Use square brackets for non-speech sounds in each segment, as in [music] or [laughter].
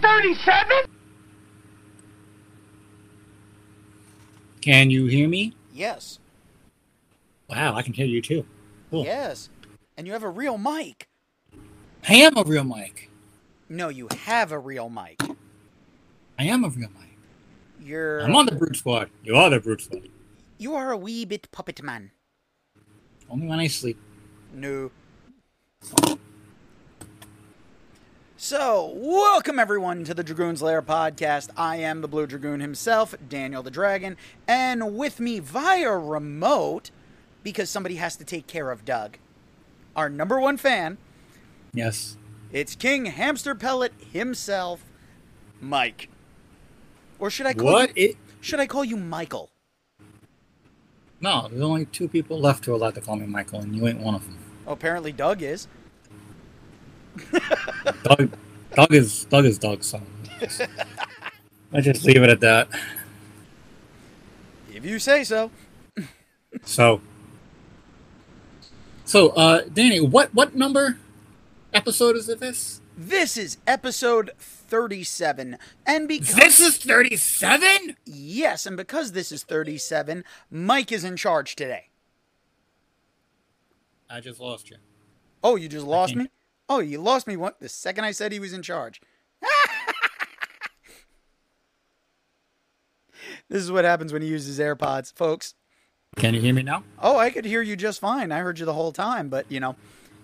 37. Can you hear me? Yes. Wow, I can hear you too. Cool. Yes. And you have a real mic. I am a real mic. No, you have a real mic. I am a real mic. You're I'm on the brute squad. You are the brute squad. you are a wee bit puppet man. Only when I sleep. No. So, welcome everyone to the Dragoon's Lair podcast. I am the Blue Dragoon himself, Daniel the Dragon, and with me via remote, because somebody has to take care of Doug, our number one fan, Yes. it's King Hamster Pellet himself, Mike. Or should I call What? you It, should I call you Michael? no, there's only two people left who are allowed to call me Michael, and you ain't one of them. Apparently Doug is. Doug, Doug is Doug is Doug. So I just leave it at that. If you say so. So, so uh, Danny, what what number episode is it? This This is episode 37. And because this is thirty seven. Yes, and because this is 37, Mike is in charge today. I just lost you. Oh, you just lost me? Oh, you lost me the second I said he was in charge. [laughs] this is what happens when he uses AirPods, folks. Can you hear me now? Oh, I could hear you just fine. I heard you the whole time, but you know,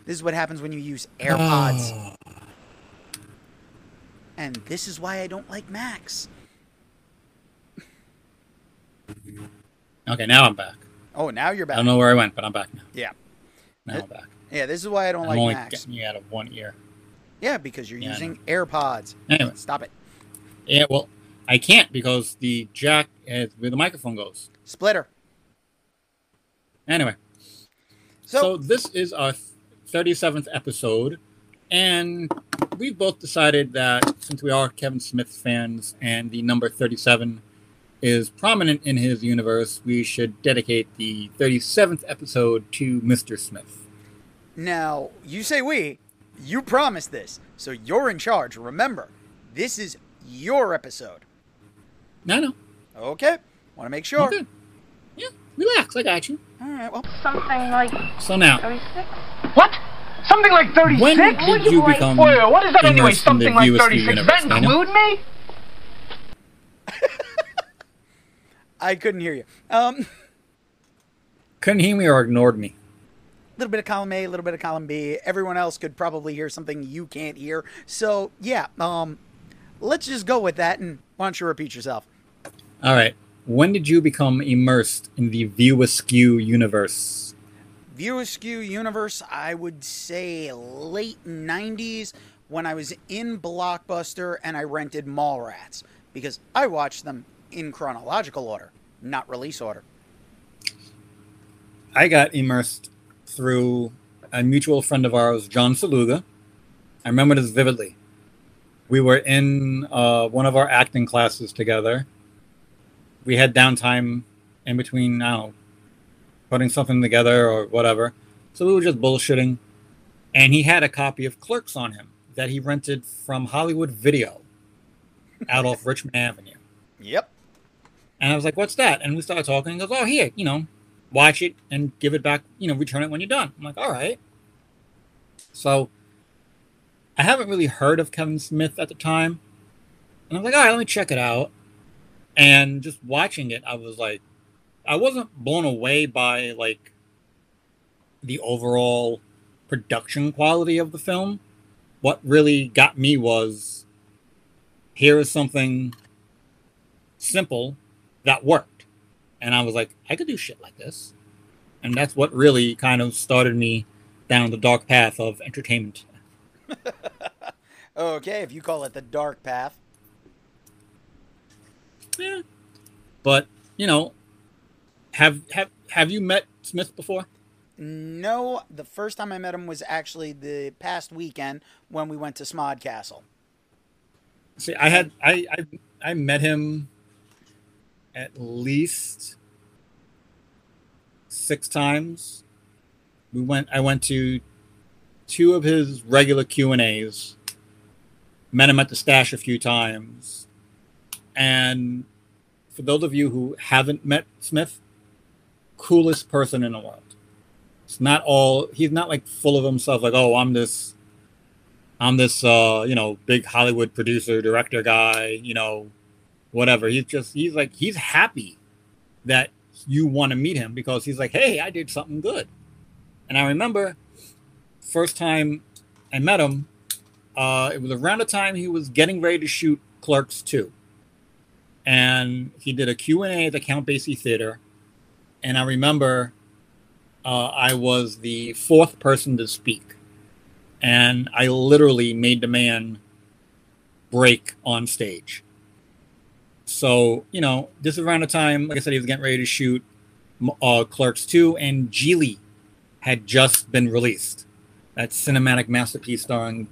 this is what happens when you use AirPods. Oh, And this is why I don't like Macs. okay, now I'm back. Oh, now you're back. I don't know where I went, but I'm back now. Yeah. Now I'm back. Yeah, this is why I don't I'm like only Macs. getting you out of one ear. Yeah, because you're Yeah, using AirPods. Anyway, Stop it. yeah, well, I can't because the jack is where the microphone goes. Splitter. Anyway, So, so this is our 37th episode, and we've both decided that since we are Kevin Smith fans and the number 37 is prominent in his universe, we should dedicate the 37th episode to Mr. Smith. Now, you say we, you promised this, so you're in charge. Remember, this is your episode. No, no. Okay? Want to make sure. Okay. Yeah, relax. I got you. All right, well, Something like So now, 36? What? Something like 36? when did you you like- become Wait, what is that anyway? immersed in the Something like 36? universe, That include me? [laughs] I couldn't hear you. Um, Couldn't hear me or ignored me. A little bit of column A, a little bit of column B. Everyone else could probably hear something you can't hear. So, yeah, um, let's just go with that, and why don't you repeat yourself? All right. When did you become immersed in the View Askew universe? View Askew universe, I would say late 90s when I was in Blockbuster and I rented Mallrats because I watched them in chronological order, not release order. I got immersed through a mutual friend of ours, John Saluga. I remember this vividly. We were in uh, one of our acting classes together. We had downtime in between, now, putting something together or whatever. So we were just bullshitting. And he had a copy of Clerks on him that he rented from Hollywood Video out off Richmond Avenue. Yep. And I was like, what's that? And we started talking. He goes, oh, here, you know, watch it and give it back, you know, return it when you're done. I'm like, all right. So I haven't really heard of Kevin Smith at the time. And I'm like, all right, let me check it out. And just watching it, I was like, I wasn't blown away by like the overall production quality of the film. What really got me was here is something simple that worked. And I was like, I could do shit like this. And that's what really kind of started me down the dark path of entertainment. [laughs] Okay, if you call it the dark path. Yeah. But, you know, have have have you met Smith before? No, the first time I met him was actually the past weekend when we went to Smodcastle. See, I had I I, I met him at least six times. We went. I went to two of his regular Q and A's, met him at the stash a few times. And for those of you who haven't met Smith, coolest person in the world. It's not all he's not like full of himself, like, oh, I'm this I'm this uh, you know, big Hollywood producer, director guy, you know, whatever. He's just he's like he's happy that you want to meet him because he's like, hey, I did something good. And I remember first time I met him, uh, it was around the time he was getting ready to shoot Clerks 2. And he did a Q&A at the Count Basie Theater. And I remember uh, I was the fourth person to speak. And I literally made the man break on stage. So, you know, this is around the time, like I said, he was getting ready to shoot uh, Clerks 2, and Gigli had just been released. That cinematic masterpiece starring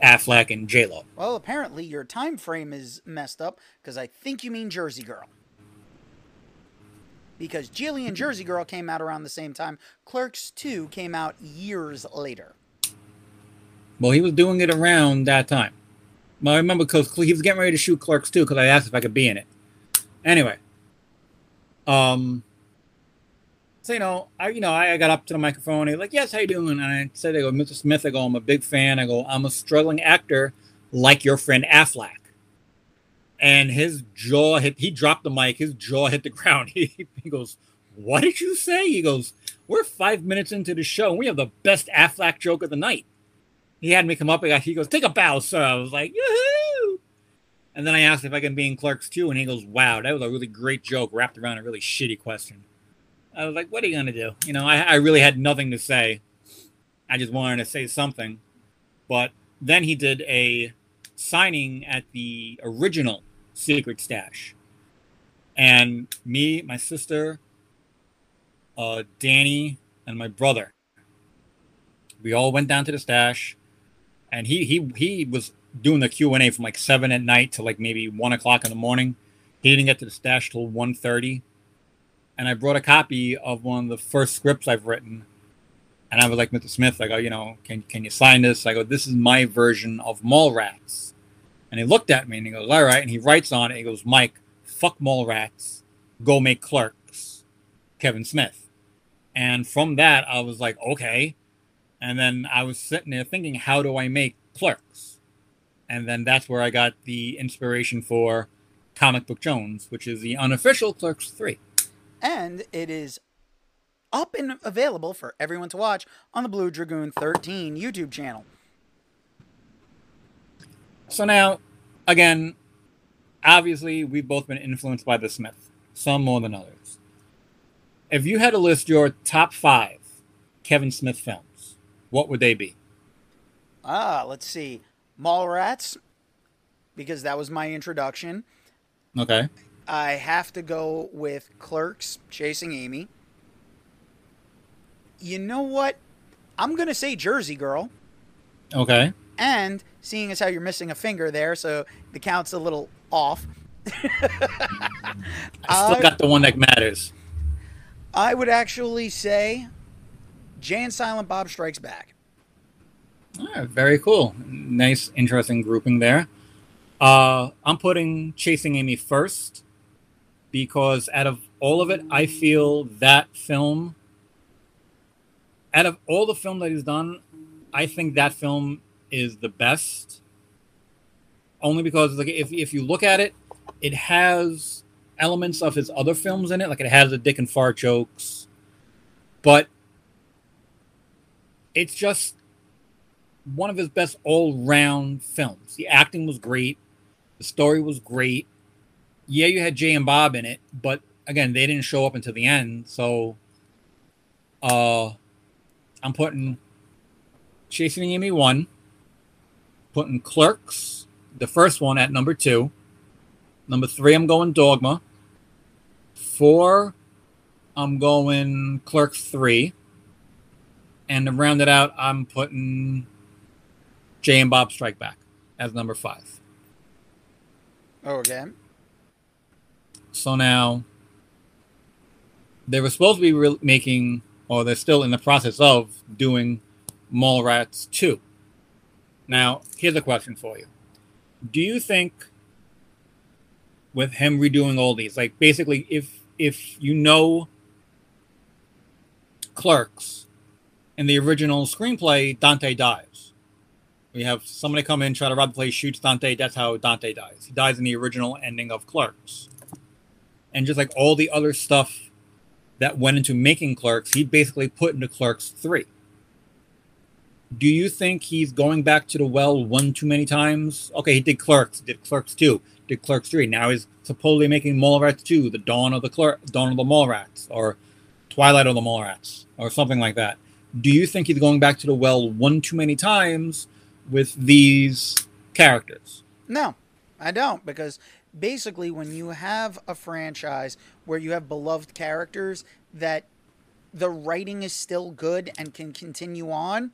Affleck and J Lo. Well, apparently your time frame is messed up because I think you mean Jersey Girl. Because Gigli and Jersey Girl came out around the same time. Clerks 2 came out years later. Well, he was doing it around that time. Well, I remember because he was getting ready to shoot Clerks too because I asked if I could be in it. Anyway, um, so you know, I you know, I, I got up to the microphone. He's like, "Yes, how you doing?" And I said, "I go, Mr. Smith. I go, I'm a big fan. I go, I'm a struggling actor, like your friend Affleck." And his jaw hit. He dropped the mic. His jaw hit the [laughs] ground. He, he goes, "What did you say?" He goes, "We're five minutes into the show, and we have the best Affleck joke of the night." He had me come up. and He goes, "Take a bow, sir." I was like, "Yoo-hoo!" And then I asked if I can be in Clerks 2, and he goes, "Wow, that was a really great joke wrapped around a really shitty question." I was like, what are you going to do? You know, I, I really had nothing to say. I just wanted to say something. But then he did a signing at the original Secret Stash. And me, my sister, uh, Danny, and my brother, we all went down to the stash. And he he he was doing the Q and A from like seven at night to like maybe one o'clock in the morning. He didn't get to the stash till 1.30 and I brought a copy of one of the first scripts I've written. And I was like, Mr. Smith, I go, you know, can can you sign this? I go, this is my version of Mallrats. And he looked at me and he goes, all right. And he writes on it. He goes, Mike, fuck Mallrats, go make Clerks, Kevin Smith. And from that, I was like, okay. And then I was sitting there thinking, how do I make Clerks? And then that's where I got the inspiration for Comic Book Jones, which is the unofficial Clerks 3 and it is up and available for everyone to watch on the Blue Dragoon 13 YouTube channel. So now, again, obviously we've both been influenced by the Smith, some more than others. If you had to list your top five Kevin Smith films, what would they be? Ah, let's see. Mallrats, because that was my introduction. Okay. I have to go with Clerks Chasing Amy. You know what? I'm going to say Jersey Girl. Okay. And seeing as how you're missing a finger there, so the count's a little off. [laughs] I still got the one that matters. I would actually say Jay and Silent Bob Strikes Back. very cool. Nice, interesting grouping there. Uh, I'm putting Chasing Amy first because out of all of it, I feel that film, out of all the film that he's done, I think that film is the best. Only because like if if you look at it, it has elements of his other films in it, like it has the dick and fart jokes, but it's just one of his best all-round films. The acting was great, the story was great, yeah, you had Jay and Bob in it, but again, they didn't show up until the end. So, uh, I'm putting Chasing Amy one, putting Clerks, the first one at number two. Number three, I'm going Dogma. Four, I'm going Clerks three. And to round it out, I'm putting Jay and Bob Strike Back as number five. Oh, okay. So now they were supposed to be re- making, or they're still in the process of doing Mallrats 2. Now, here's a question for you. do you think with him redoing all these, like basically, if if you know Clerks in the original screenplay, Dante dies. We have somebody come in, try to rob the place, shoots Dante. That's how Dante dies. He dies in the original ending of Clerks. And just like all the other stuff that went into making Clerks, he basically put into Clerks 3. Do you think he's going back to the well one too many times? Okay, he did Clerks, did Clerks 2, did Clerks 3. Now he's supposedly making Mallrats 2, The Dawn of the Clerk, Dawn of the Mallrats, or Twilight of the Mallrats, or something like that. Do you think he's going back to the well one too many times with these characters? No, I don't because basically when you have a franchise where you have beloved characters that the writing is still good and can continue on,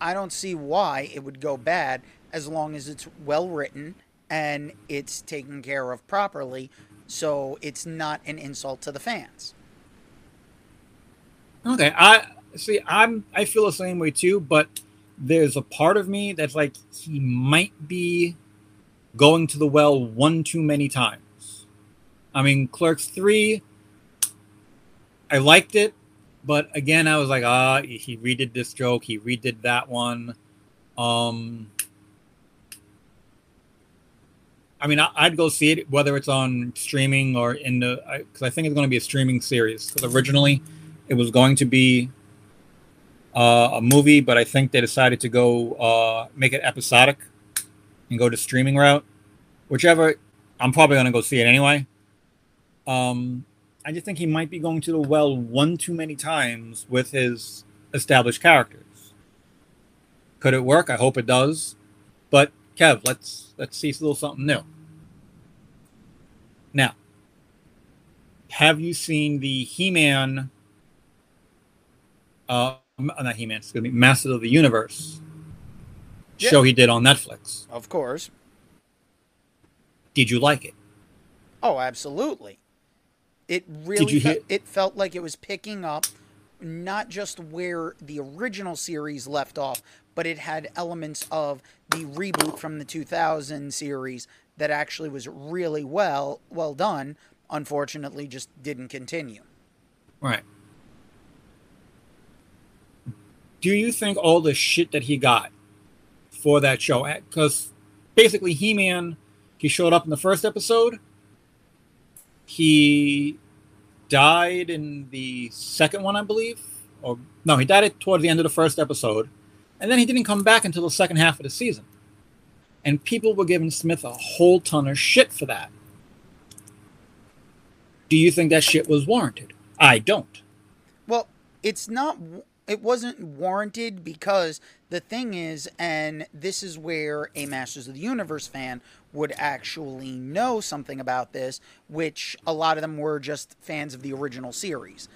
I don't see why it would go bad as long as it's well written and it's taken care of properly so it's not an insult to the fans. Okay, I see. I'm I feel the same way too, but there's a part of me that's like he might be going to the well one too many times. I mean, Clerks three. I liked it, but again, I was like, ah, he redid this joke, he redid that one. Um, I mean, I, would go see it whether it's on streaming or in the because I, I think it's going to be a streaming series. Because originally, it was going to be uh, a movie, but I think they decided to go uh, make it episodic and go to streaming route. Whichever, I'm probably going to go see it anyway. Um, I just think he might be going to the well one too many times with his established characters. Could it work? I hope it does. But Kev, let's let's see a little something new. Now, have you seen the He-Man? Uh, not He-Man. Excuse me, Masters of the Universe Yeah. show he did on Netflix. Of course. Did you like it? Oh, absolutely. It really you fe- it felt like it was picking up not just where the original series left off, but it had elements of the reboot from the 2000 series that actually was really well well done. Unfortunately, just didn't continue. Right. Do you think all the shit that he got for that show? Because basically, He Man, he showed up in the first episode. He died in the second one, I believe. Or no, he died at, towards the end of the first episode, and then he didn't come back until the second half of the season. And people were giving Smith a whole ton of shit for that. Do you think that shit was warranted? I don't. Well, it's not. It wasn't warranted because the thing is, and this is where a Masters of the Universe fan would actually know something about this, which a lot of them were just fans of the original series.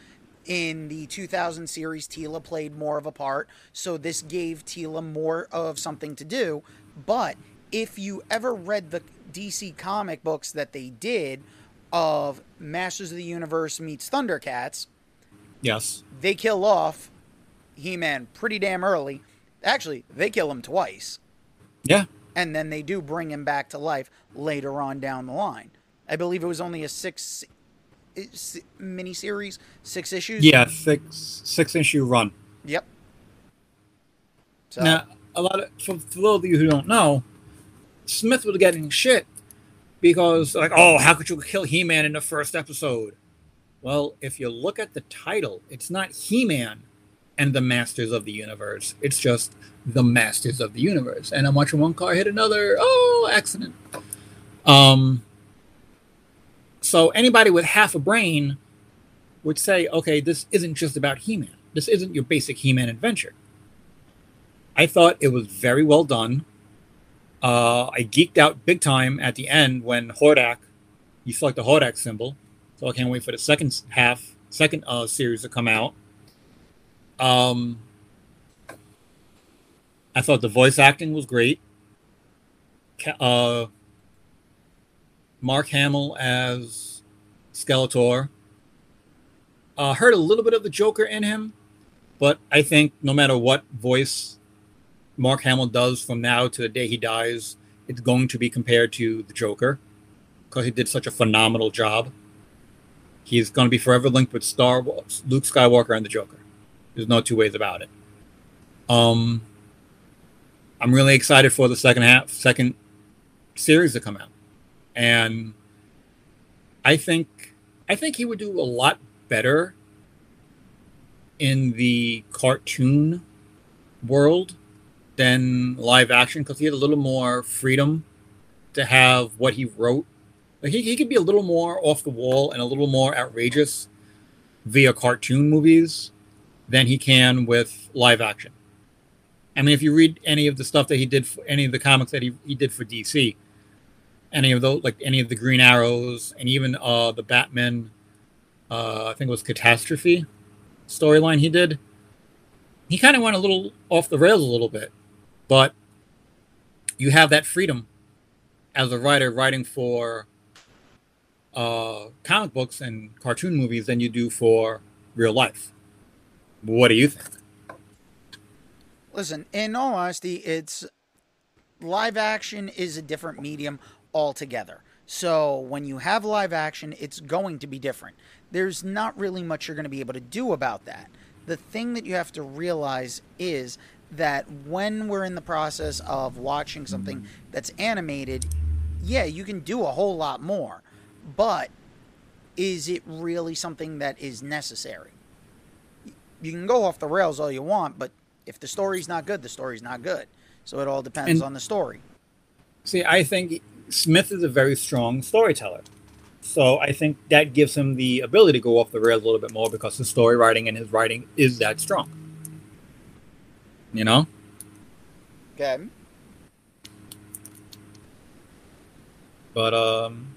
In the 2000 series, Teela played more of a part, so this gave Teela more of something to do. But if you ever read the DC comic books that they did of Masters of the Universe meets Thundercats, Yes. they kill off He Man pretty damn early. Actually, they kill him twice. Yeah. And then they do bring him back to life later on down the line. I believe it was only a six mini series, six issues. Yeah, six six issue run. Yep. So, Now, a lot of for, for those of you who don't know, Smith was getting shit because like, oh, how could you kill He Man in the first episode? Well, if you look at the title, it's not He Man and the Masters of the Universe. It's just the Masters of the Universe. And I'm watching one car hit another. Oh, accident. Um. So anybody with half a brain would say, okay, this isn't just about He Man. This isn't your basic He Man adventure. I thought it was very well done. Uh, I geeked out big time at the end when Hordak, you select the Hordak symbol. So I can't wait for the second half, second uh, series to come out. Um, I thought the voice acting was great. Uh, Mark Hamill as Skeletor. Uh, heard a little bit of the Joker in him, but I think no matter what voice Mark Hamill does from now to the day he dies, it's going to be compared to the Joker because he did such a phenomenal job. He's going to be forever linked with Star Wars, Luke Skywalker, and the Joker. There's no two ways about it. Um, I'm really excited for the second half, second series to come out, and I think I think he would do a lot better in the cartoon world than live action because he had a little more freedom to have what he wrote. Like he, he could be a little more off the wall and a little more outrageous via cartoon movies than he can with live action. I mean, if you read any of the stuff that he did, for any of the comics that he, he did for DC, any of those, like any of the Green Arrows, and even uh, the Batman, uh, I think it was Catastrophe storyline he did, he kind of went a little off the rails a little bit. But you have that freedom as a writer writing for uh, comic books and cartoon movies than you do for real life. What do you think? Listen, in all honesty, it's live action is a different medium altogether. So when you have live action, it's going to be different. There's not really much you're going to be able to do about that. The thing that you have to realize is that when we're in the process of watching something mm-hmm. that's animated, yeah, you can do a whole lot more. But is it really something that is necessary? You can go off the rails all you want, but if the story's not good, the story's not good. So it all depends And- on the story. See, I think Smith is a very strong storyteller. So I think that gives him the ability to go off the rails a little bit more because his story writing and his writing is that strong. You know? Okay. But um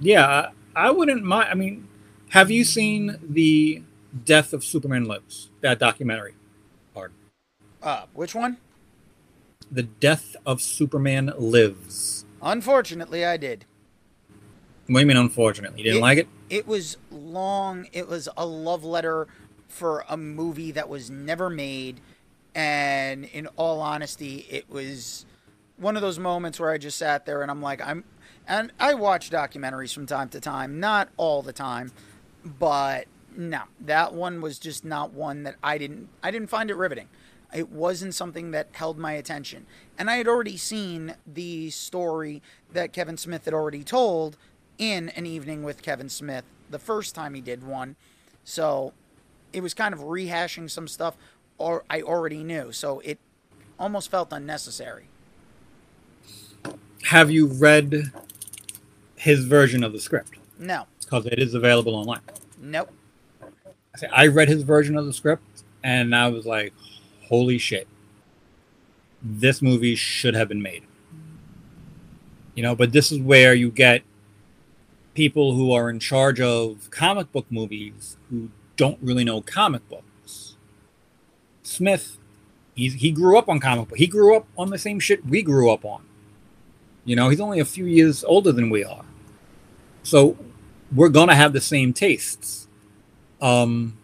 yeah, I, I wouldn't mind I mean, have you seen the Death of Superman Lives? That documentary. Pardon. Uh, which one? The Death of Superman Lives. Unfortunately, I did. What do you mean unfortunately? You didn't It- like it? It was long. It was a love letter for a movie that was never made. And in all honesty, it was one of those moments where I just sat there and I'm like, I'm. And I watch documentaries from time to time, not all the time, but no, that one was just not one that I didn't. I didn't find it riveting. It wasn't something that held my attention. And I had already seen the story that Kevin Smith had already told in An Evening with Kevin Smith the first time he did one. So it was kind of rehashing some stuff or I already knew. So it almost felt unnecessary. Have you read his version of the script? No. Because it is available online. Nope. I say I read his version of the script and I was like, holy shit. This movie should have been made. You know, but this is where you get people who are in charge of comic book movies who don't really know comic books. Smith, he's, he grew up on comic book. He grew up on the same shit we grew up on. You know, he's only a few years older than we are. So we're going to have the same tastes. Um,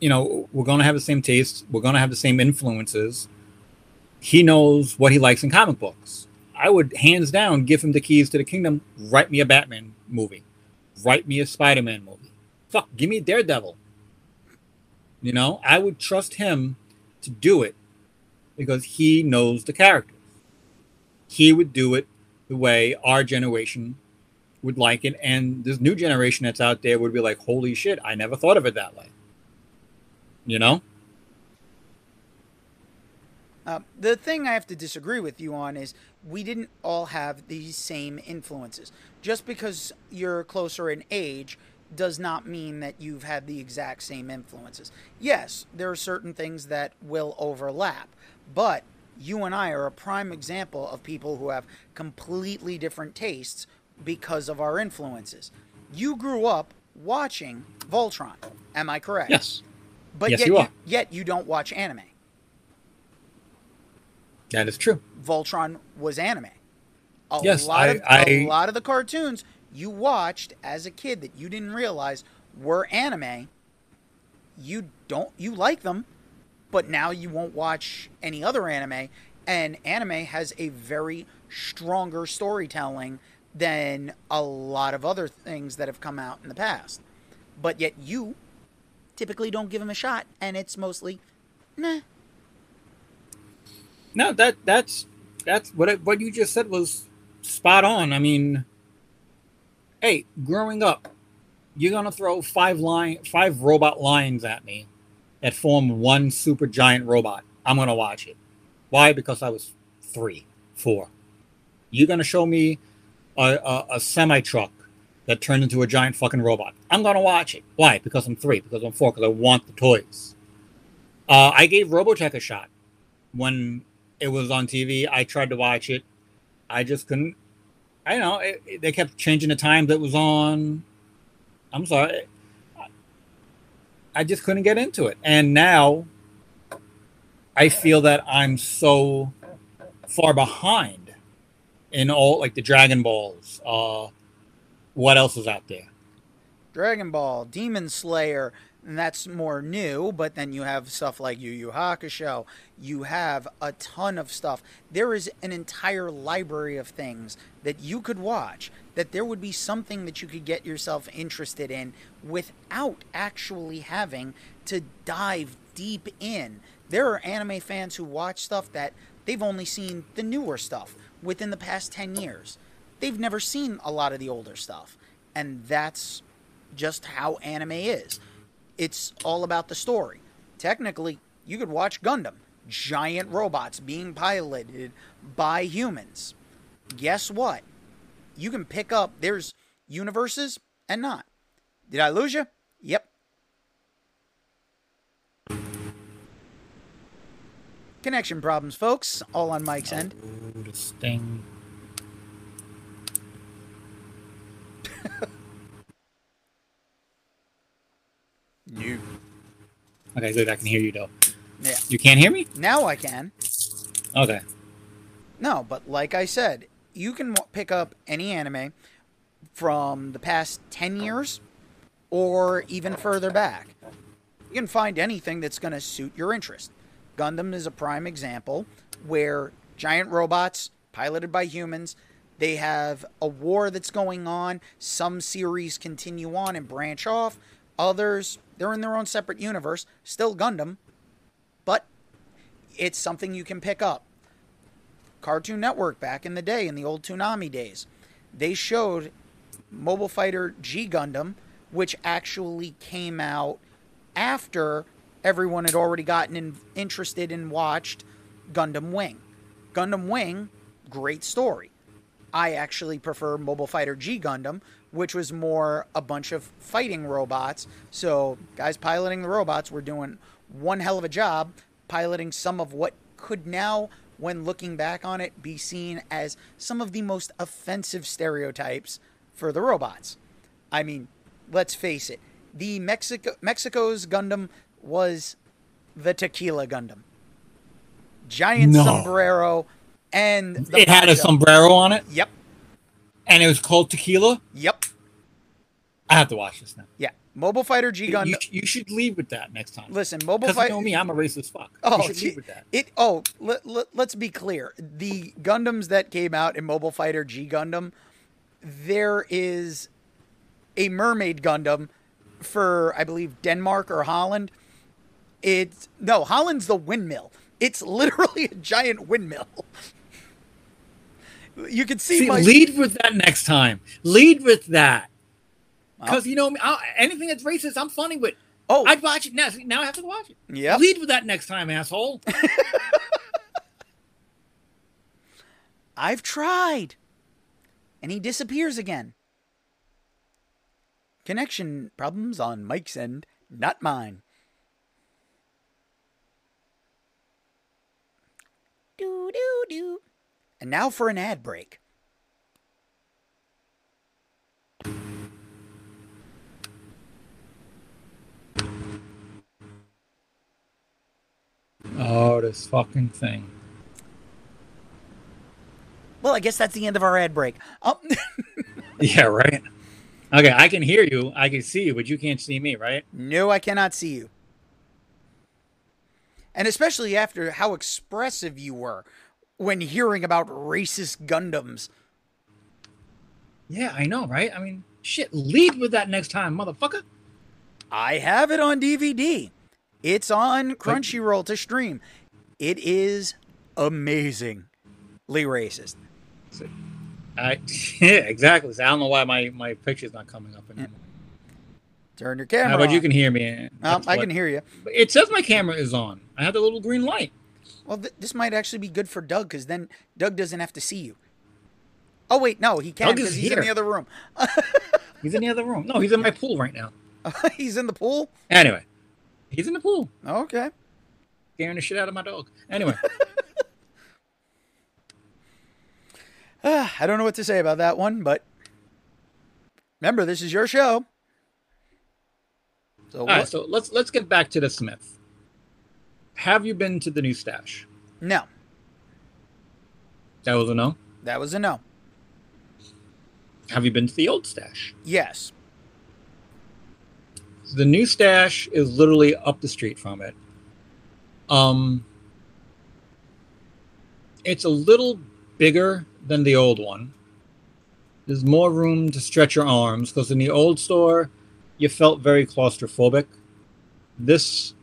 you know, we're going to have the same tastes. We're going to have the same influences. He knows what he likes in comic books. I would hands down give him the keys to the kingdom. Write me a Batman movie. Write me a Spider Man movie. Fuck, give me Daredevil. You know, I would trust him to do it because he knows the characters. He would do it the way our generation would like it, and this new generation that's out there would be like, "Holy shit! I never thought of it that way." You know? Uh, the thing I have to disagree with you on is we didn't all have these same influences. Just because you're closer in age does not mean that you've had the exact same influences. Yes, there are certain things that will overlap, but you and I are a prime example of people who have completely different tastes because of our influences. You grew up watching Voltron, am I correct? Yes, But Yes, yet you are. yet you don't watch anime. that is true. Voltron was anime. A Yes, lot I- of I- a lot of the cartoons you watched as a kid that you didn't realize were anime. You don't you like them, but now you won't watch any other anime And anime has a very stronger storytelling than a lot of other things that have come out in the past. But yet you typically don't give them a shot, and it's mostly, nah. No, that that's that's what what you just said was spot on. I mean, hey, growing up, you're gonna throw five line five robot lions at me that form one super giant robot. I'm gonna watch it. Why? Because I was three, four. You're gonna show me a, a, a semi truck that turned into a giant fucking robot. I'm gonna watch it. Why? Because I'm three. Because I'm four. Because I want the toys. Uh, I gave Robotech a shot when it was on TV. I tried to watch it. I just couldn't. I don't know. It, it- they kept changing the time that was on. I'm sorry. I just couldn't get into it. And now I feel that I'm so far behind in all like the Dragon Balls. Uh, what else is out there? Dragon Ball, Demon Slayer, and that's more new, but then you have stuff like Yu Yu Hakusho. You have a ton of stuff. There is an entire library of things that you could watch, that there would be something that you could get yourself interested in without actually having to dive deep in. There are anime fans who watch stuff that they've only seen the newer stuff within the past 10 years. They've never seen a lot of the older stuff. And that's just how anime is. It's all about the story. Technically, you could watch Gundam, giant robots being piloted by humans. Guess what? You can pick up, there's universes and not. Did I lose you? Yep. Connection problems, folks, all on Mike's end. Sting. [laughs] You. Okay, good. I can hear you though. Yeah. You can't hear me? Now I can. Okay. No, but like I said, you can pick up any anime from the past 10 years or even further back. You can find anything that's going to suit your interest. Gundam is a prime example where giant robots piloted by humans, they have a war that's going on. Some series continue on and branch off. Others, they're in their own separate universe, still Gundam, but it's something you can pick up. Cartoon Network back in the day, in the old Toonami days, they showed Mobile Fighter G Gundam, which actually came out after everyone had already gotten in, interested and watched Gundam Wing. Gundam Wing, great story. I actually prefer Mobile Fighter G Gundam, which was more a bunch of fighting robots. So, guys piloting the robots were doing one hell of a job piloting some of what could now, when looking back on it, be seen as some of the most offensive stereotypes for the robots. I mean, let's face it, the Mexico Mexico's Gundam was the Tequila Gundam. Giant No. sombrero and the it had a sombrero on it, Yep. and it was called Tequila. Yep. I have to watch this now. Yeah. Mobile Fighter G Gundam. you should leave with that next time. Listen, Mobile Because you Fighter. know me, I'm a racist fuck. Oh, you should leave with that. it. Oh, let, let, let's be clear. The Gundams that came out in Mobile Fighter G Gundam, there is a Mermaid Gundam for I believe Denmark or Holland. It's no Holland's the windmill. It's literally a giant windmill. You can see, See, my lead with that next time. Lead with that. Because you know I'll, anything that's racist, I'm funny with. oh I'd watch it now. Now I have to watch it. Yeah. Lead with that next time, asshole. [laughs] I've tried, and he disappears again. Connection problems on Mike's end, not mine. Do do do. And now for an ad break. oh, this fucking thing. Well, I guess that's the end of our ad break. Um, [laughs] Yeah, right. Okay, I can hear you. I can see you, but you can't see me, right? no, I cannot see you. And especially after how expressive you were when hearing about racist Gundams. Yeah, I know, right? I mean, shit, lead with that next time, motherfucker. I have it on DVD. It's on Crunchyroll to stream. It is amazingly racist. I, [laughs] yeah, exactly. So I don't know why my, my picture's not coming up anymore. Turn your camera. How about you can hear me? Um, I what- can hear you. It says my camera is on. I have the little green light. Well, th- this might actually be good for Doug because then Doug doesn't have to see you. Oh wait, no, he can't because he's in the other room. [laughs] He's in the other room. No, he's in my pool right now. [laughs] he's in the pool. Anyway, he's in the pool, Okay. scaring the shit out of my dog. Anyway, [laughs] [sighs] I don't know what to say about that one, but remember, this is your show. So, all what- right. So let's let's get back to the Smith. Have you been to the new stash? no, That was a no. that was a no. Have you been to the old stash? Yes. The new stash is literally up the street from it. Um, it's a little bigger than the old one. There's more room to stretch your arms because in the old store, you felt very claustrophobic. This,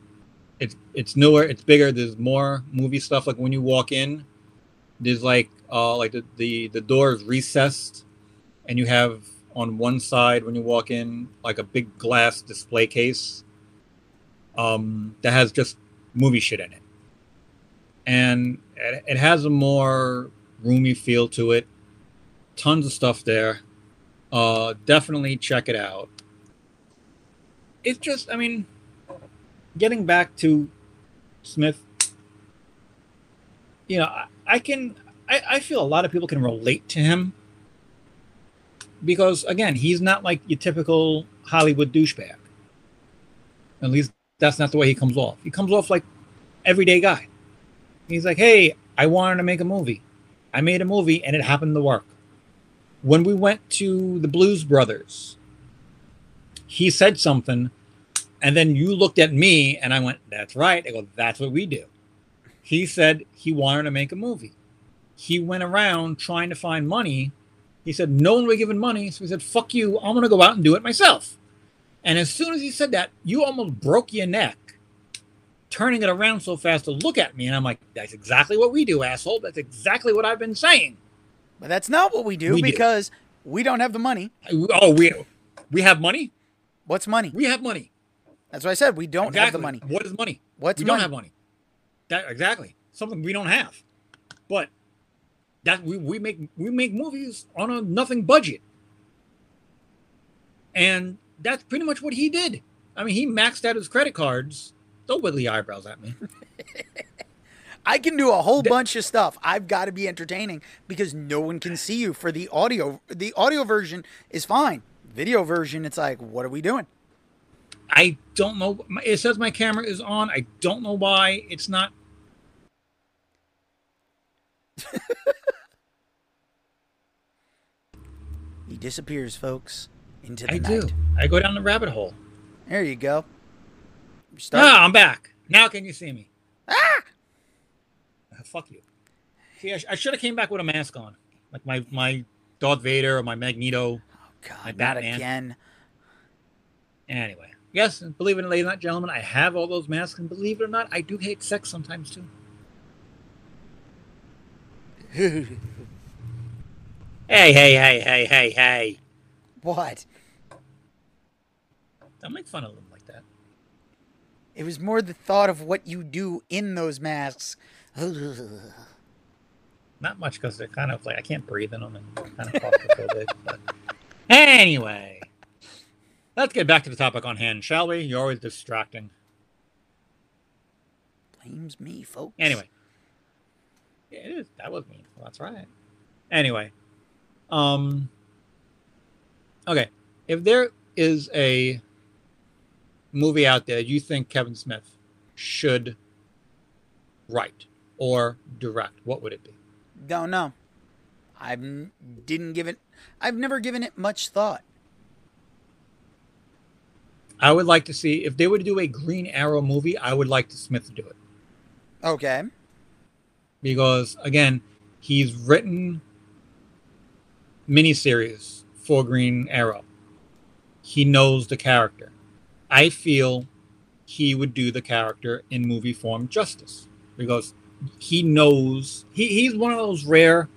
it's it's newer, it's bigger. There's more movie stuff. Like when you walk in, there's like uh like the the, the door is recessed, and you have on one side when you walk in like a big glass display case um, that has just movie shit in it and it, it has a more roomy feel to it tons of stuff there uh, definitely check it out it's just i mean getting back to smith you know i, I can I, I feel a lot of people can relate to him because again, he's not like your typical Hollywood douchebag. At least that's not the way he comes off. He comes off like everyday guy. He's like, "Hey, I wanted to make a movie. I made a movie and it happened to work." When we went to the Blues Brothers, he said something and then you looked at me and I went, "That's right." I go, "That's what we do." He said he wanted to make a movie. He went around trying to find money he said, No one will give him money. So he said, Fuck you. I'm going to go out and do it myself. And as soon as he said that, you almost broke your neck turning it around so fast to look at me. And I'm like, That's exactly what we do, asshole. That's exactly what I've been saying. But that's not what we do We do. because we don't have the money. Oh, we we have money? What's money? We have money. That's what I said. We don't have the money. What is money? What's we money? don't have money. That exactly. Something we don't have. But that we, we make we make movies on a nothing budget. And that's pretty much what he did. I mean, he maxed out his credit cards. Don't wiggly eyebrows at me. [laughs] I can do a whole bunch of stuff. I've got to be entertaining because no one can see you for the audio. The audio version is fine. Video version, it's like, what are we doing? I don't know. It says my camera is on. I don't know why it's not. [laughs] He disappears, folks, into the I night. do. I go down the rabbit hole. There you go. Start. Ah, I'm back. Now can you see me? Ah! Ah, Fuck you. See, I, sh- I should have came back with a mask on, like my my Darth Vader or my Magneto. God, Batman. again. Anyway, yes, believe it, or not, ladies and gentlemen, I have all those masks, and believe it or not, I do hate sex sometimes too. [laughs] Hey, hey, hey, hey, hey, hey! what? Don't make fun of them like that. It was more the thought of what you do in those masks. Not much because they're kind of like I can't breathe in them and kind of [laughs] claustrophobic. but anyway, let's get back to the topic on hand, shall we? You're always distracting. Blames me, folks. Anyway, yeah, it is. That was me. Well, that's right. Anyway, um, okay. If there is a movie out there you think Kevin Smith should write or direct, what would it be? Don't know. I didn't give it. I've never given it much thought. I would like to see if they were to do a Green Arrow movie. I would like to Smith to do it. Okay. because again, he's written miniseries for Green Arrow. He knows the character. I feel he would do the character in movie form justice because he knows he, he's one of those rare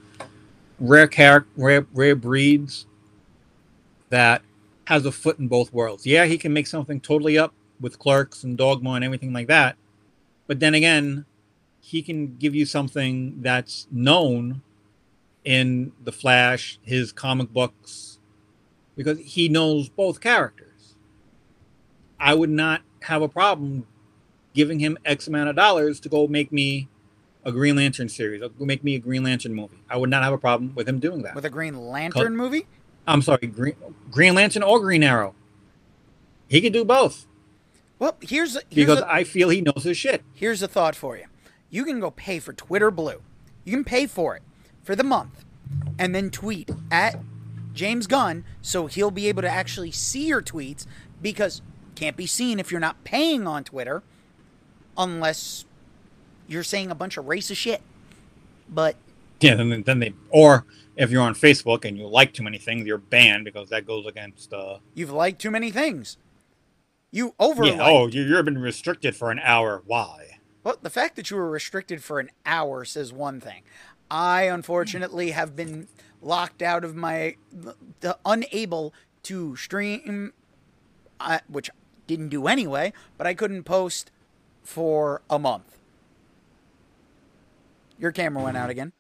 rare character rare rare breeds that has a foot in both worlds. Yeah, he can make something totally up with clerks and dogma and everything like that. But then again, he can give you something that's known in the Flash, his comic books, because he knows both characters. I would not have a problem giving him X amount of dollars to go make me a Green Lantern series, make me a Green Lantern movie. I would not have a problem with him doing that. With a Green Lantern movie? I'm sorry, Green Green Lantern or Green Arrow. He could do both Well, here's here's because a, I feel he knows his shit. here's a thought for you. You can go pay for Twitter Blue. You can pay for it for the month, and then tweet at James Gunn so he'll be able to actually see your tweets because can't be seen if you're not paying on Twitter unless you're saying a bunch of racist shit. But Yeah, then then they or if you're on Facebook and you like too many things, you're banned because that goes against. uh you've liked too many things. You over Yeah. Oh, you, you've been restricted for an hour. Why? Well, the fact that you were restricted for an hour says one thing. I unfortunately have been locked out of my the unable to stream, uh, which didn't do anyway. But I couldn't post for a month. Your camera went out again.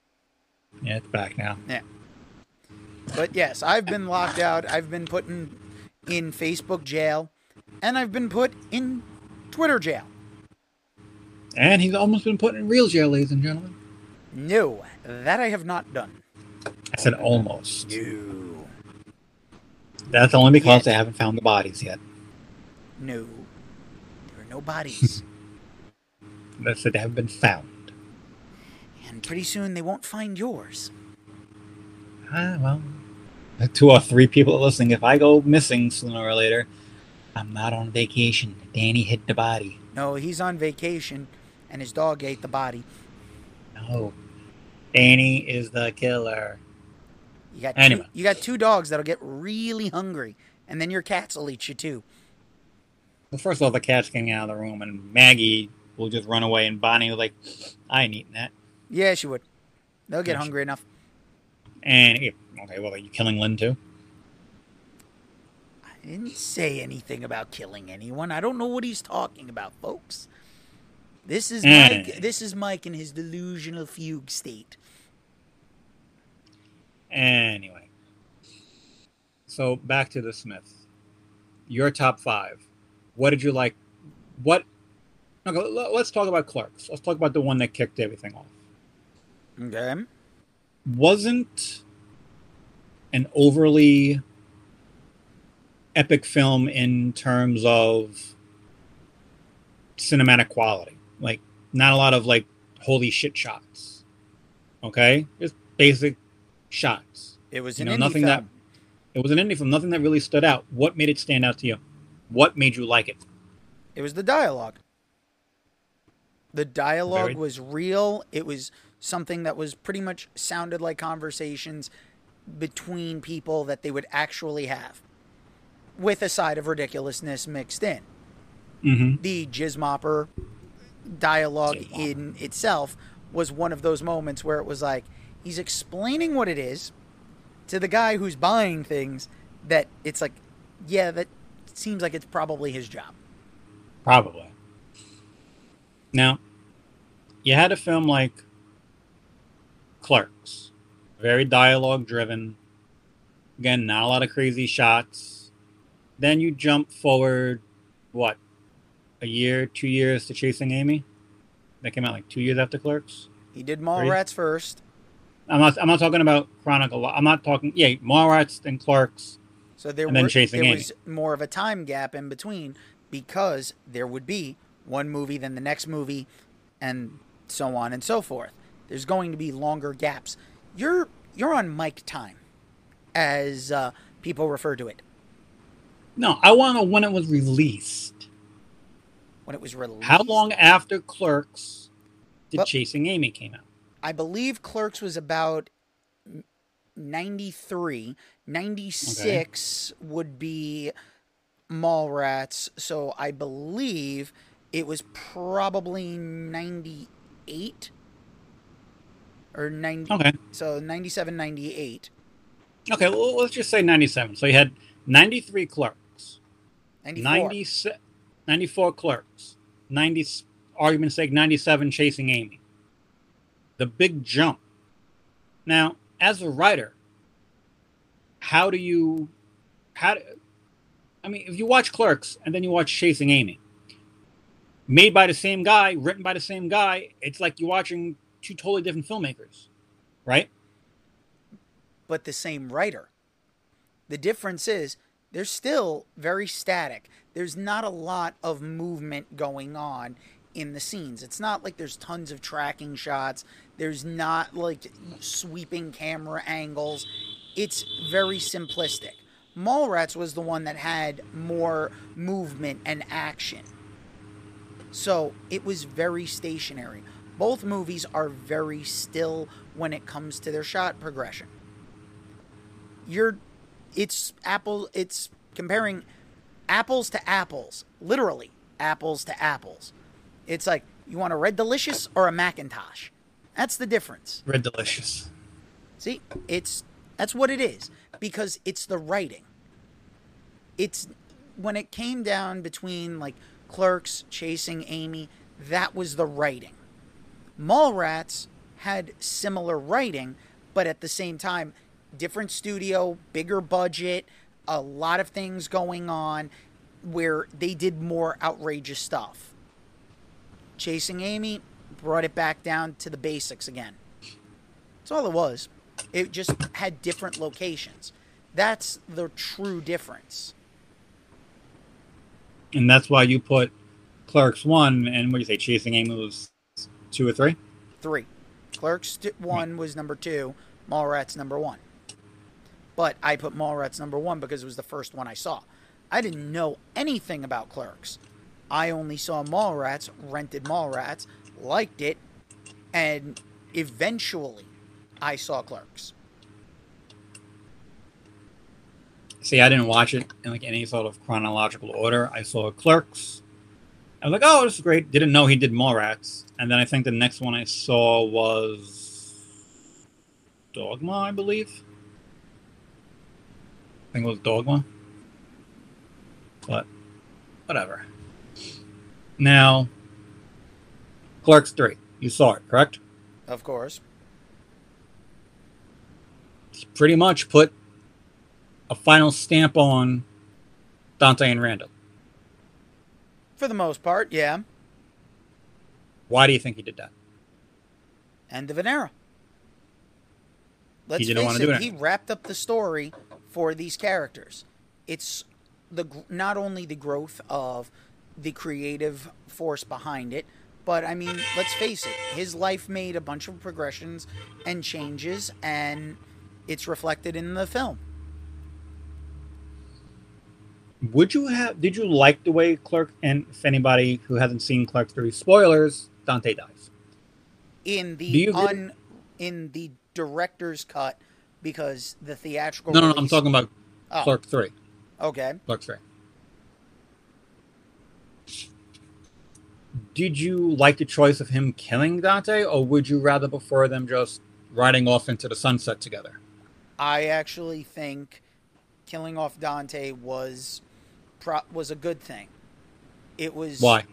Yeah, it's back now. Yeah. But yes, I've been locked out. I've been put in, in Facebook jail, and I've been put in Twitter jail. And he's almost been put in real jail, ladies and gentlemen. No, that I have not done. I said almost. No. That's only because Yeah. they haven't found the bodies yet. No. There are no bodies. [laughs] That's that they haven't been found. And pretty soon they won't find yours. Ah, well, two or three people are listening. If I go missing sooner or later, I'm not on vacation. Danny hid the body. No, he's on vacation and his dog ate the body. No, Danny is the killer. You got Anyway. two, you got two dogs that'll get really hungry and then your cats will eat you too. Well, first of all, the cat's getting out of the room, and Maggie will just run away, and Bonnie was like, "I ain't eating that." Yeah, she would. They'll get Yeah, hungry enough. And okay, well, are you killing Lynn too? I didn't say anything about killing anyone. I don't know what he's talking about, folks. This is Eh. Mike. This is Mike in his delusional fugue state. Anyway, so back to the Smiths. Your top five. What did you like? What? Okay, let's talk about Clerks. Let's talk about the one that kicked everything off. Okay. Wasn't an overly epic film in terms of cinematic quality. Like, not a lot of like holy shit shots. Okay, just basic shots. It was You an know, indie nothing film. that it was an indie film. Nothing that really stood out. What made it stand out to you? What made you like it? It was the dialogue. The dialogue Very- was real. It was something that was pretty much sounded like conversations between people that they would actually have, with a side of ridiculousness mixed in. Mm-hmm. The Jizzmopper dialogue Jizzmopper. in itself was one of those moments where it was like he's explaining what it is to the guy who's buying things that it's like, yeah, that seems like it's probably his job. Probably. Now, you had a film like Clerks, very dialogue driven. Again, not a lot of crazy shots. Then you jump forward, what, a year, two years to Chasing Amy? That came out like two years after Clerks. He did. Mallrats first. I'm not. I'm not talking about Chronicle. I'm not talking. Yeah, Mallrats and Clerks. So there, And then were, Chasing there Amy. was more of a time gap in between because there would be one movie, then the next movie, and so on and so forth. There's going to be longer gaps. You're you're on mic time, as uh, people refer to it No, I want to know when it was released. when it was released. How long after Clerks did Well- Chasing Amy came out? I believe Clerks was about 93. 96 would be Mallrats. So I believe it was probably 98 or 90. Okay. So 97, 98. Okay, well, let's just say 97. So you had 93 clerks, 94. 90, 94 clerks, 90, argument's sake, 97 chasing Amy. The big jump. Now, as a writer, how do you, how do, I mean, if you watch Clerks and then you watch Chasing Amy, made by the same guy, written by the same guy, it's like you're watching two totally different filmmakers, right? but the same writer. The difference is they're still very static. There's not a lot of movement going on in the scenes. It's not like there's tons of tracking shots. There's not like sweeping camera angles. It's very simplistic. Mallrats was the one that had more movement and action. So it was very stationary. Both movies are very still when it comes to their shot progression. You're it's apple it's comparing apples to apples literally apples to apples. It's like you want a red delicious or a McIntosh? That's the difference. Red Delicious. see it's that's what it is because it's the writing. It's when it came down between like clerks chasing amy that was the writing mallrats had similar writing but at the same time different studio, bigger budget, a lot of things going on where they did more outrageous stuff. Chasing Amy brought it back down to the basics again. That's all it was. It just had different locations. That's the true difference. And that's why you put Clerks 1 and what do you say, Chasing Amy was 2 or 3? Three. Clerks 1 was number two, Mallrats number one. But I put Mallrats number one because it was the first one I saw. I didn't know anything about Clerks. I only saw Mallrats, rented Mallrats, liked it, and eventually I saw Clerks. See, I didn't watch it in like any sort of chronological order. I saw Clerks. I was like, oh, this is great. Didn't know he did Mallrats. And then I think the next one I saw was Dogma, I believe. I think it was Dogma. But whatever. Now, Clerks 3. You saw it, correct? Of course. Pretty much put a final stamp on Dante and Randal. For the most part, yeah. Why do you think he did that? End of an era. Let's He didn't face wanna it, do it he wrapped up the story for these characters. It's the not only the growth of the creative force behind it, but I mean, let's face it, his life made a bunch of progressions and changes, and it's reflected in the film. Would you have? Did you like the way Clerk? And if anybody who hasn't seen Clerks three, spoilers: Dante dies. In the un, in the director's cut, because the theatrical. No, no, no. I'm talking about Oh, Clerk three. Okay. Clerk three. Did you like the choice of him killing Dante, or would you rather prefer them just riding off into the sunset together? I actually think killing off Dante was pro- was a good thing. It was Why?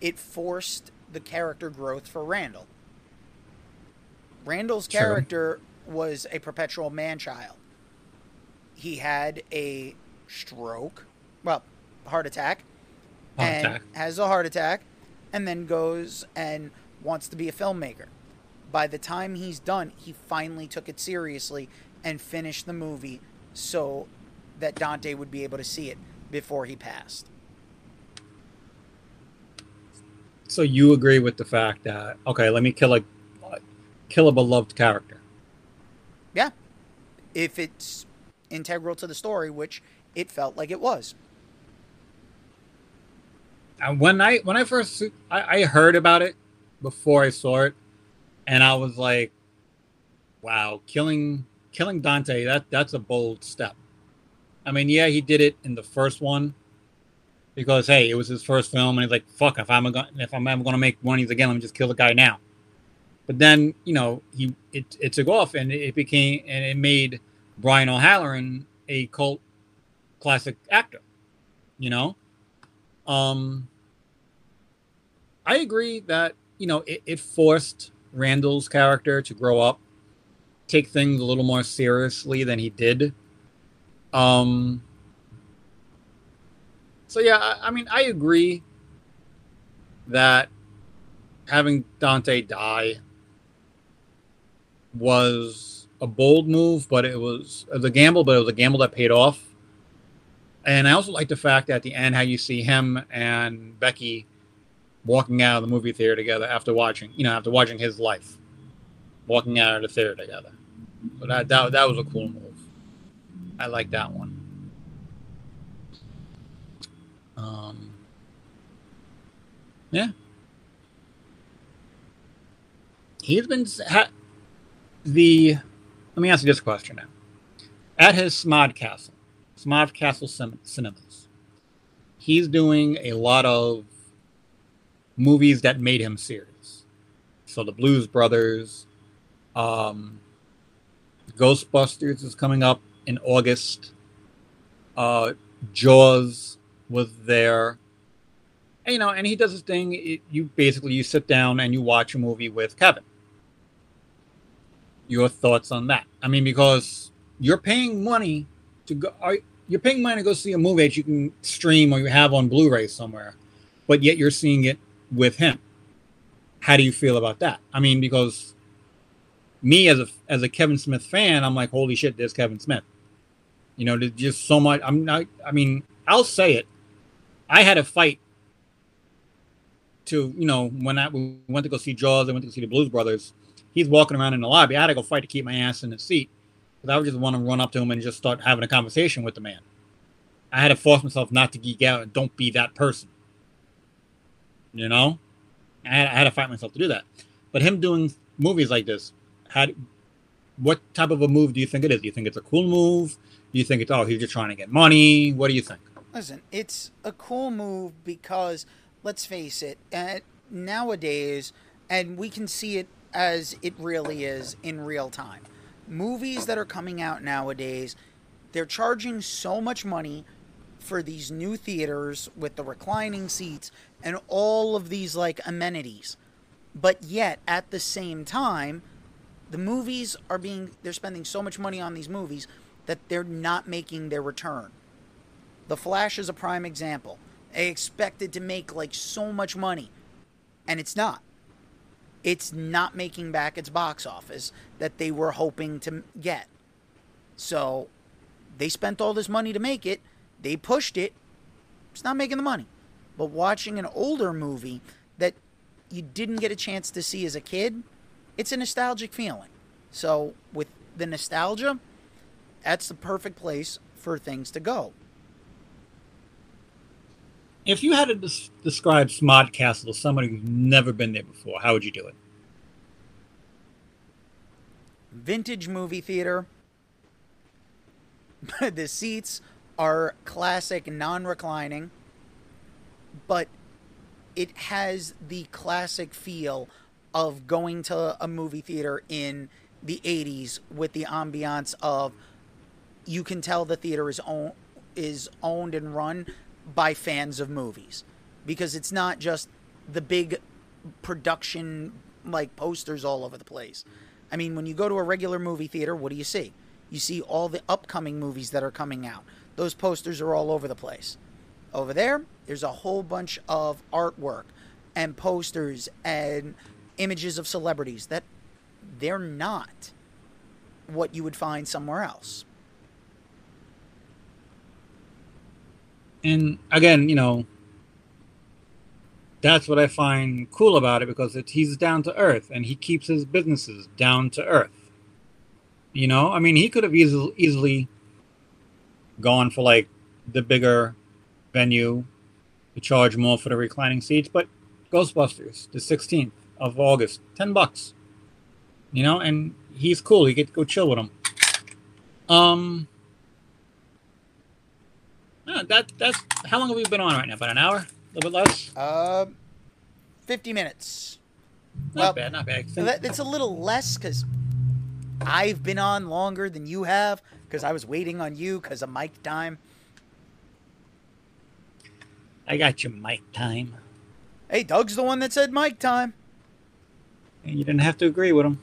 It forced the character growth for Randal. Randal's True. character was a perpetual man child. He had a stroke, well, heart attack, Heart and attack. has a heart attack, and then goes and wants to be a filmmaker. By the time he's done, he finally took it seriously and finished the movie so that Dante would be able to see it before he passed. So you agree with the fact that okay, let me kill a kill a beloved character. Yeah. If it's integral to the story, which it felt like it was. And when I when I first I, I heard about it before I saw it, and I was like, "Wow, killing killing Dante that that's a bold step." I mean, yeah, he did it in the first one because hey, it was his first film, and he's like, "Fuck, if I'm gonna if I'm ever gonna make these again, let me just kill the guy now." But then you know he it, it took off, and it became and it made Brian O'Halloran a cult classic actor. You know, um, I agree that you know it, it forced Randal's character to grow up, take things a little more seriously than he did. Um, so yeah, I, I mean, I agree that having Dante die was a bold move, but it was, was a gamble, but it was a gamble that paid off. And I also like the fact that at the end, how you see him and Becky walking out of the movie theater together after watching, you know, after watching his life, walking out of the theater together. So that that, that was a cool move. I like that one. Um, yeah. He's been ha, the. Let me ask you this question now. At his Smodcastle, Smod Castle Cinemas, he's doing a lot of movies that made him serious. So the Blues Brothers, um, Ghostbusters is coming up in August. Uh, Jaws was there. And, you know, and he does this thing. It, you basically you sit down and you watch a movie with Kevin. Your thoughts on that? I mean, because you're paying money to go. Are, you're paying money to go see a movie that you can stream or you have on Blu-ray somewhere, but yet you're seeing it with him. How do you feel about that? I mean, because me as a as a Kevin Smith fan, I'm like, holy shit, there's Kevin Smith. You know, there's just so much. I'm not. I mean, I'll say it. I had a fight to you know when I we went to go see Jaws, I went to see the Blues Brothers. He's walking around in the lobby. I had to go fight to keep my ass in the seat because I would just want to run up to him and just start having a conversation with the man. I had to force myself not to geek out and don't be that person. You know, I had, I had to fight myself to do that. But him doing movies like this, how, what type of a move do you think it is? Do you think it's a cool move? You think it's oh he's just trying to get money? What do you think? Listen, it's a cool move because let's face it, uh, nowadays, and we can see it as it really is in real time. Movies that are coming out nowadays, they're charging so much money for these new theaters with the reclining seats and all of these like amenities. But yet at the same time, the movies are being they're spending so much money on these movies that they're not making their return. The Flash is a prime example. They expected to make like so much money and it's not. It's not making back its box office that they were hoping to get. So they spent all this money to make it they pushed it. It's not making the money. But watching an older movie that you didn't get a chance to see as a kid, it's a nostalgic feeling. So, with the nostalgia, that's the perfect place for things to go. If you had to des- describe Smodcastle to somebody who's never been there before, how would you do it? Vintage movie theater. [laughs] the seats are classic non reclining, but it has the classic feel of going to a movie theater in the 80s with the ambiance of you can tell the theater is own, is owned and run by fans of movies because it's not just the big production like posters all over the place. I mean, when you go to a regular movie theater, what do you see? You see all the upcoming movies that are coming out. Those posters are all over the place. Over there, there's a whole bunch of artwork and posters and images of celebrities that they're not what you would find somewhere else. And again, you know, that's what I find cool about it because it, he's down to earth and he keeps his businesses down to earth. You know, I mean, he could have easily easily gone for like the bigger venue to charge more for the reclining seats. But Ghostbusters, the 16th of August, 10 bucks. you know, and he's cool. You get to go chill with him. Um, that that's how long have we been on right now? About an hour, a little bit less. Uh, 50 minutes. Not Well, bad, not bad. It's a little less because I've been on longer than you have because I was waiting on you because of mic time. I got your mic time, Hey, Doug's the one that said mic time. and you didn't have to agree with him.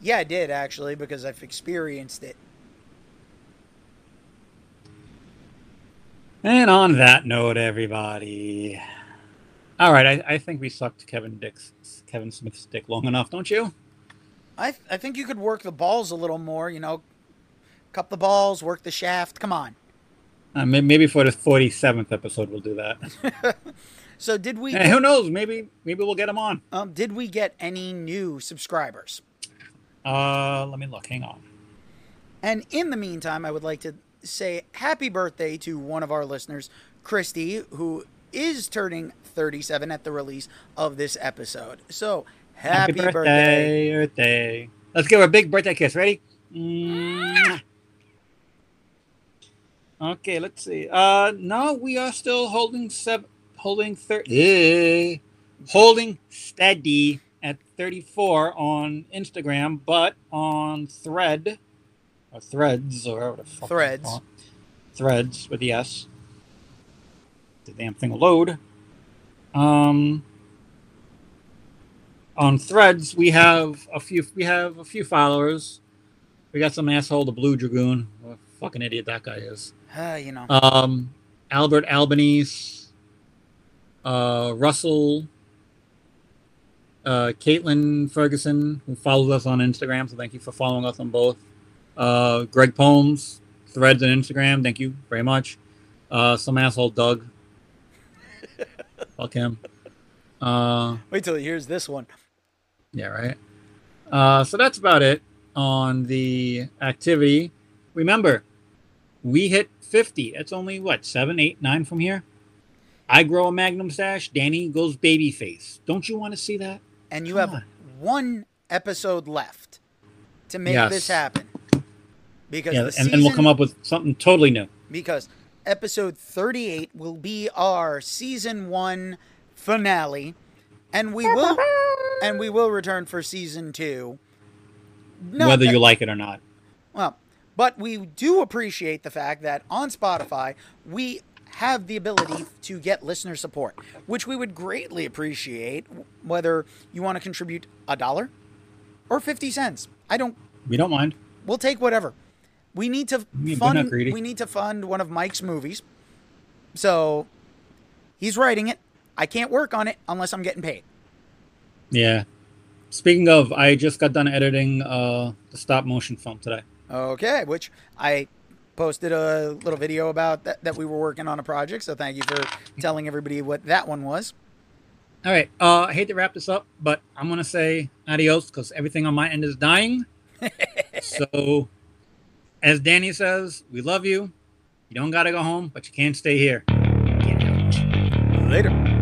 Yeah, I did actually because I've experienced it. And on that note, everybody. All right, I, I think we sucked Kevin Dick's Kevin Smith's dick long enough, don't you? I, th- I think you could work the balls a little more, you know, cup the balls, work the shaft. Come on. Uh, may- maybe for the forty seventh episode, we'll do that. [laughs] So did we [laughs] Hey, who knows? Maybe maybe we'll get him on. um, did we get any new subscribers? Uh, let me look. Hang on. And in the meantime, I would like to say happy birthday to one of our listeners, Christy, who is turning 37 at the release of this episode. So happy, birthday. birthday, birthday. Let's give her a big birthday kiss. Ready? Mwah. Okay, let's see. Uh, no, we are still holding seven, holding thirty, holding steady at thirty-four on Instagram, but on Thread or Threads or whatever the fuck. Threads. Threads with the S. The damn thing will load. Um, on Threads, we have a few. We have a few followers. We got some asshole, the Blue Dragoon. What a fucking idiot that guy is. Ah, you know. Um, Albert Albanese, uh, Russell, uh, Caitlin Ferguson, who follows us on Instagram. So thank you for following us on both. Uh, Greg Poems, Threads and Instagram. Thank you very much. Uh, some asshole Doug. Fuck him. Uh, Wait till he hears this one. yeah, right. Uh, so that's about it on the activity. Remember, we hit 50. It's only what, seven, eight, nine from here? I grow a Magnum stash. Danny goes baby face. Don't you want to see that? And you Come have on. one episode left to make Yes. this happen. Because Yeah, the and season, then we'll come up with something totally new. because episode 38 will be our season 1 finale and we will and we will return for season 2 Not whether that- you like it or not. well but we do appreciate the fact that on spotify we have the ability to get listener support which we would greatly appreciate whether you want to contribute a dollar or 50 cents i don't We don't mind. We'll take whatever. We need to fund. We need to fund one of Mike's movies. So he's writing it. I can't work on it unless I'm getting paid. Yeah. Speaking of, I just got done editing uh, the stop motion film today. Okay, which I posted a little video about that, that we were working on a project. So thank you for telling everybody what that one was. All right. Uh, I hate to wrap this up, but I'm gonna say adios because everything on my end is dying. [laughs] so, as Danny says, we love you. You don't gotta go home, but you can't stay here. Later.